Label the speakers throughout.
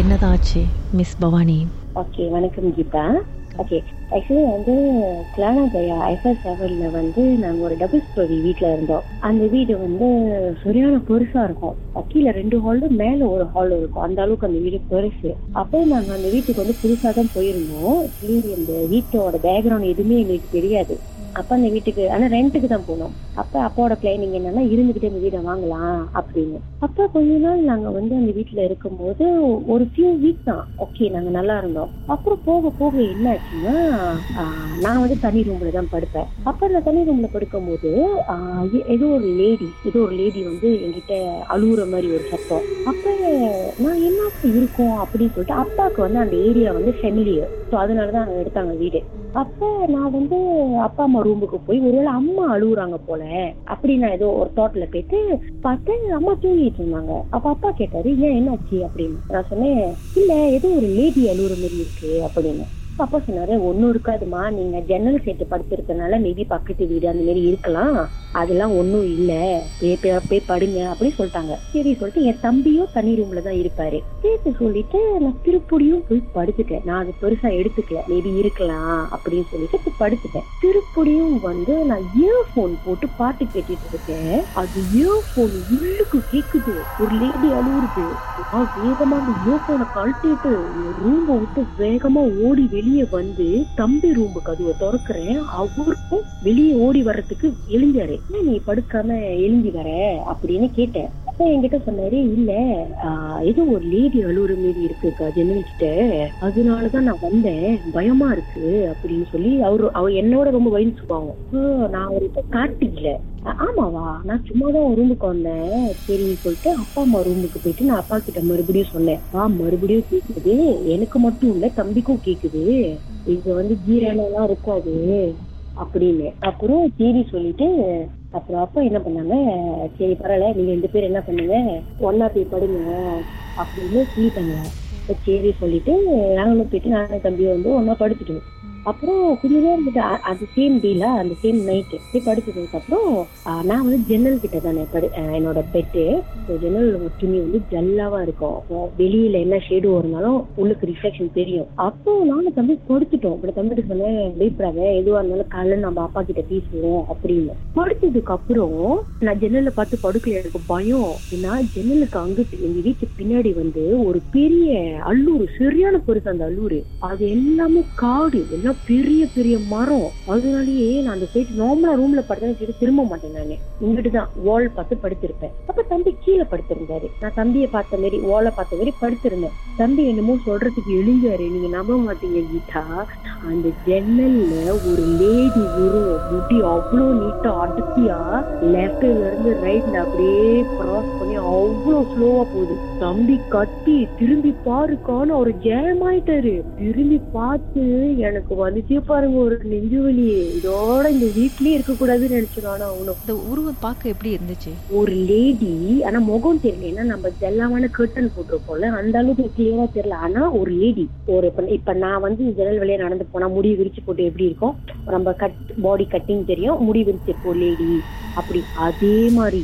Speaker 1: என்னதான் ஆச்சு miss Bhavani?
Speaker 2: Okay வணக்கம் கீதா. ஓகே ஆக்சுவலி வந்து கிளானா ஜெயா ஐஃபர் செவன்ல வந்து நாங்கள் ஒரு டபுள் ஸ்டோரி வீட்டில் இருந்தோம். அந்த வீடு வந்து சரியான பெருசாக இருக்கும். கீழே ரெண்டு ஹாலும் மேலே ஒரு ஹால் இருக்கும். அந்த அளவுக்கு அந்த வீடு பெருசு. அப்போ நாங்கள் அந்த வீட்டுக்கு வந்து புதுசாக தான் போயிருந்தோம். இந்த அந்த வீட்டோட பேக்ரவுண்ட் எதுவுமே எங்களுக்கு தெரியாது. அப்ப அந்த வீட்டுக்கு ஆனா ரெண்ட்டுக்கு தான் போனோம். அப்ப அப்பாவோட பிளானிங் என்னன்னா இருந்துகிட்டே இந்த வீடை வாங்கலாம் அப்படின்னு. அப்ப கொஞ்ச நாள் நாங்க வந்து அந்த வீட்டுல இருக்கும்போது ஒரு ஃபியூ வீக் தான். ஓகே நாங்க நல்லா இருந்தோம். அப்புறம் போக போக என்ன ஆச்சுன்னா நான் வந்து தனி ரூம்ல தான் படுப்பேன். அப்ப நான் தனி ரூம்ல படுக்கும்போது போது ஏதோ ஒரு லேடி ஏதோ ஒரு லேடி வந்து என்கிட்ட அழுகுற மாதிரி ஒரு சத்தம். அப்ப நான் என்ன இருக்கும் அப்படின்னு சொல்லிட்டு அப்பாவுக்கு வந்து அந்த ஏரியா வந்து ஃபெமிலியர் ஸோ அதனாலதான் அவங்க எடுத்தாங்க வீடு. அப்ப நான் வந்து அப்பா அம்மா ரூமுக்கு போய் ஒருவேளை அம்மா அழுகுறாங்க போல அப்படி நான் ஏதோ ஒரு தோட்டல போயிட்டு பார்த்தேன் அம்மா தூங்கிட்டு இருந்தாங்க. அப்ப அப்பா கேட்டாரு ஏன் என்னாச்சு? அப்படின்னு. நான் சொன்னேன் இல்ல ஏதோ ஒரு லேடி அழுகுற மாதிரி இருக்கு அப்படின்னு. அப்பா சொன்னாரு ஒன்னும் இருக்காதுமா நீங்க ஜன்னல் சேர்த்து படுத்திருக்கனால மேபி பக்கத்து வீடு அந்த மாதிரி இருக்கலாம். அதெல்லாம் ஒன்னும் இல்ல. போய் போய் படுங்க அப்படின்னு சொல்லிட்டாங்க. சரி சொல்லிட்டு என் தம்பியும் தனி ரூம்ல தான் இருப்பாரு. சேர்த்து சொல்லிட்டு நான் திருப்படியும் போய் படுத்துட்டேன் நான் அது பெருசா எடுத்துக்கல. மேபி இருக்கலாம் அப்படின்னு சொல்லிட்டு போய் படுத்துட்டேன் திருப்படியும் வந்து நான் இயர்போன் போட்டு பாட்டு கேட்டுட்டு இருக்கேன். அது இயர்போன் உள்ளுக்கு கேக்குது. ஒரு லேடி அழுவுறது. வேகமா அந்த இயர்போனை கழட்டிட்டு ரூமை விட்டு வேகமா ஓடி வெளியே வந்து தம்பி ரூம் கதவை திறக்கிறேன். அவருக்கும் வெளியே ஓடி வர்றதுக்கு எழுந்தாரு "ஏன் நீ படுக்காம எழுந்தி வர? அப்படின்னு கேட்டேன். அப்ப என்கிட்ட சொன்னாரு இல்ல ஆஹ், ஏதோ ஒரு லேடி அழுவுற மாரி இருக்குக்கா ஜன்னல் கிட்ட. அதனாலதான் நான் வந்தேன். பயமா இருக்கு. அப்படின்னு சொல்லி அவரு அவர் என்னோட ரொம்ப வயசுக்குவாங்க நான் அவர்கிட்ட காட்டிக்கல. ஆமாவா? நான் சும்மா தான் ரூமுக்கு வந்தேன். சரின்னு சொல்லிட்டு அப்பா அம்மா ரூமுக்கு போயிட்டு நான் அப்பா கிட்ட மறுபடியும் சொன்னேன். ஆ மறுபடியும் கேக்குது. எனக்கு மட்டும் இல்ல தம்பிக்கும் கேக்குது. இது வந்து ஜீரணம்லாம் இருக்காது. அப்படின்னு. அப்புறம் சரி சொல்லிட்டு அப்புறம் அப்பா என்ன பண்ணாங்க? சரி பரவாயில்ல. நீங்க ரெண்டு பேரும் என்ன பண்ணுங்க? ஒன்னா போய் படுங்க. அப்படின்னு சொல்லிட்டாங்க சரி சொல்லிட்டு நாங்களும் போயிட்டு நானும் தம்பி வந்து ஒன்னா படுத்துட்டோம். அப்புறம் கொஞ்ச நேரம் இருந்துட்டு அது சேம் டேல அந்த சேம் நைட்டு இப்படி படுத்ததுக்கு அப்புறம் நான் வந்து ஜன்னல் கிட்ட தானே படு என்னோட பெட்டு ஜன்னல் துணி வந்து ஜல்லாவா இருக்கும். வெளியில என்ன ஷேடு இருந்தாலும் உள்ளுக்கு ரிஃப்ளெக்ஷன் தெரியும். அப்போ நானும் தம்பி படுத்துட்டோம். இப்படி தம்பிட்டு சொன்னேன் பயப்படாத எதுவா இருந்தாலும் காலைல நம்ம அப்பா கிட்ட பேசுவோம் அப்படின்னு. படுத்ததுக்கு அப்புறம் நான் ஜன்னல்ல பார்த்து படுக்கல எனக்கு பயம். ஏன்னா ஜன்னலுக்கு அங்கிட்டு எங்க வீட்டு பின்னாடி வந்து ஒரு பெரிய அல்லூர் சரியான பொருள் அந்த அல்லூர். அது எல்லாமே காடு எல்லாம் பெரிய பெரிய மரம். அதனாலயே நான் அந்த சைடு நார்மலா ரூம்ல படுத்தேன்னு திரும்ப மாட்டேன் நானு. இங்கிட்டு தான் வால் பார்த்து படுத்திருப்பேன். அப்ப தம்பி கீழே படுத்திருந்தாரு. நான் தம்பியை பார்த்த மாதிரி வாலை பார்த்த மாதிரி படுத்திருந்தேன். தம்பி என்னமோ சொல்றதுக்கு எழுந்தாரு. நீங்க நம்ப மாட்டீங்க கீதா. அந்த ஜன்னல்ல ஒரு லேடி வரும் முடி அவ்வளோ நீட்டா அடர்த்தியா லெஃப்ட்ல இருந்து ரைட்ல அப்படியே கிராஸ் பண்ணி அவ்வளோ ஸ்லோவா போகுது. தம்பி கத்தி திரும்பி பாருக்கான்னு அவர் ஜேம் ஆயிட்டாரு. திரும்பி பார்த்து எனக்கு வந்துச்சே பாருங்க ஒரு நெஞ்சு வலி. இதோட இந்த வீட்லயே இருக்க கூடாதுன்னு நினைச்சிருவானா அவனும்.
Speaker 1: இந்த உருவம் பார்க்க எப்படி இருந்துச்சு?
Speaker 2: ஒரு லேடி ஆனா முகம் தெரியல. ஏன்னா நம்ம ஜெல்லாமான கர்டன் போட்டிருப்போம்ல அந்த அளவுக்கு கிளியரா தெரியல. ஆனா ஒரு லேடி ஒரு இப்ப நான் வந்து ஜன்னல் வழியா நடந்து போனா முடி விரிச்சு போட்டு எப்படி இருக்கும்? நம்ம கட் பாடி கட்டிங் தெரியும். முடி விரிச்சிருப்போம் லேடி அப்படி அதே மாதிரி.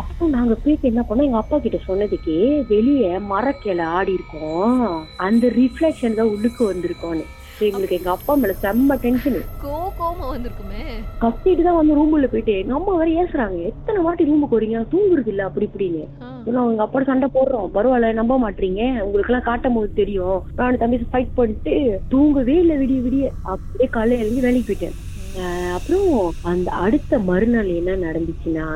Speaker 2: அப்போ நாங்க போயிட்டு என்ன பண்ணோம்? எங்க அப்பா கிட்ட சொன்னதுக்கு வெளியே மரக்கிளை ஆடி இருக்கோம். அந்த ரிஃப்ளெக்ஷன் தான் உள்ளுக்கு வந்திருக்கோன்னு எங்களுக்கு எங்க அப்பா மேல செம்ம டென்ஷன்
Speaker 1: கோ கோமா வந்திருக்குமே.
Speaker 2: கத்திட்டு தான் வந்து ரூமுள்ள போயிட்டு. எங்க அம்மா வேற ஏசுறாங்க. எத்தனை வாட்டி ரூமுக்கு வரீங்க தூங்குறது இல்ல அப்படி இப்படின்னு. அவங்க அப்பா சண்டை போடுறோம். பரவாயில்ல நம்ப மாட்டீங்க உங்களுக்கு எல்லாம் காட்டும் போது தெரியும். நான் தம்பி ஃபைட் பண்ணிட்டு தூங்கவே இல்லை விடிய விடிய. அப்படியே காலையில இறங்கி வேலைக்கு போயிட்டேன். அப்புறம் அந்த அடுத்த மறுநாள் என்ன நடந்துச்சுன்னா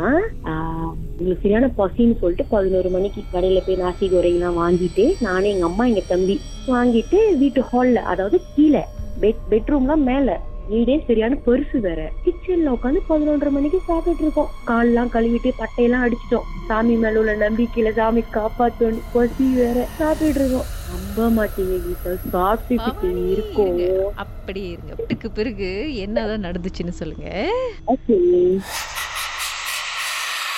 Speaker 2: உங்களுக்கு எங்களுக்கு சரியான பசின்னு சொல்லிட்டு பதினோரு மணிக்கு கடையில போய் நாசி கோரைங்கெல்லாம் வாங்கிட்டு நானே எங்க அம்மா எங்க தம்பி வாங்கிட்டு வீட்டு ஹால்ல அதாவது கீழே பெட் பெட்ரூம்லாம் மேல வீடே சரியான பெருசு வேற. கிச்சன்ல உட்காந்து பதினொன்றரை மணிக்கு சாப்பிட்டு இருக்கோம். கால்லாம் கழுவிட்டு பட்டையெல்லாம் அடிச்சிட்டோம். சாமி மேல உள்ள நம்பிக்கையில சாமி காப்பாத்தோன்னு பசி வேற. சாப்பிட்டு இருக்கோம். நம்ப மாட்டீங்க கீதா. சாப்பிட்டுட்டு இருக்கோம்.
Speaker 1: அப்படியே இருங்க. வீட்டுக்கு பிறகு என்னதான் நடந்துச்சுன்னு சொல்லுங்க.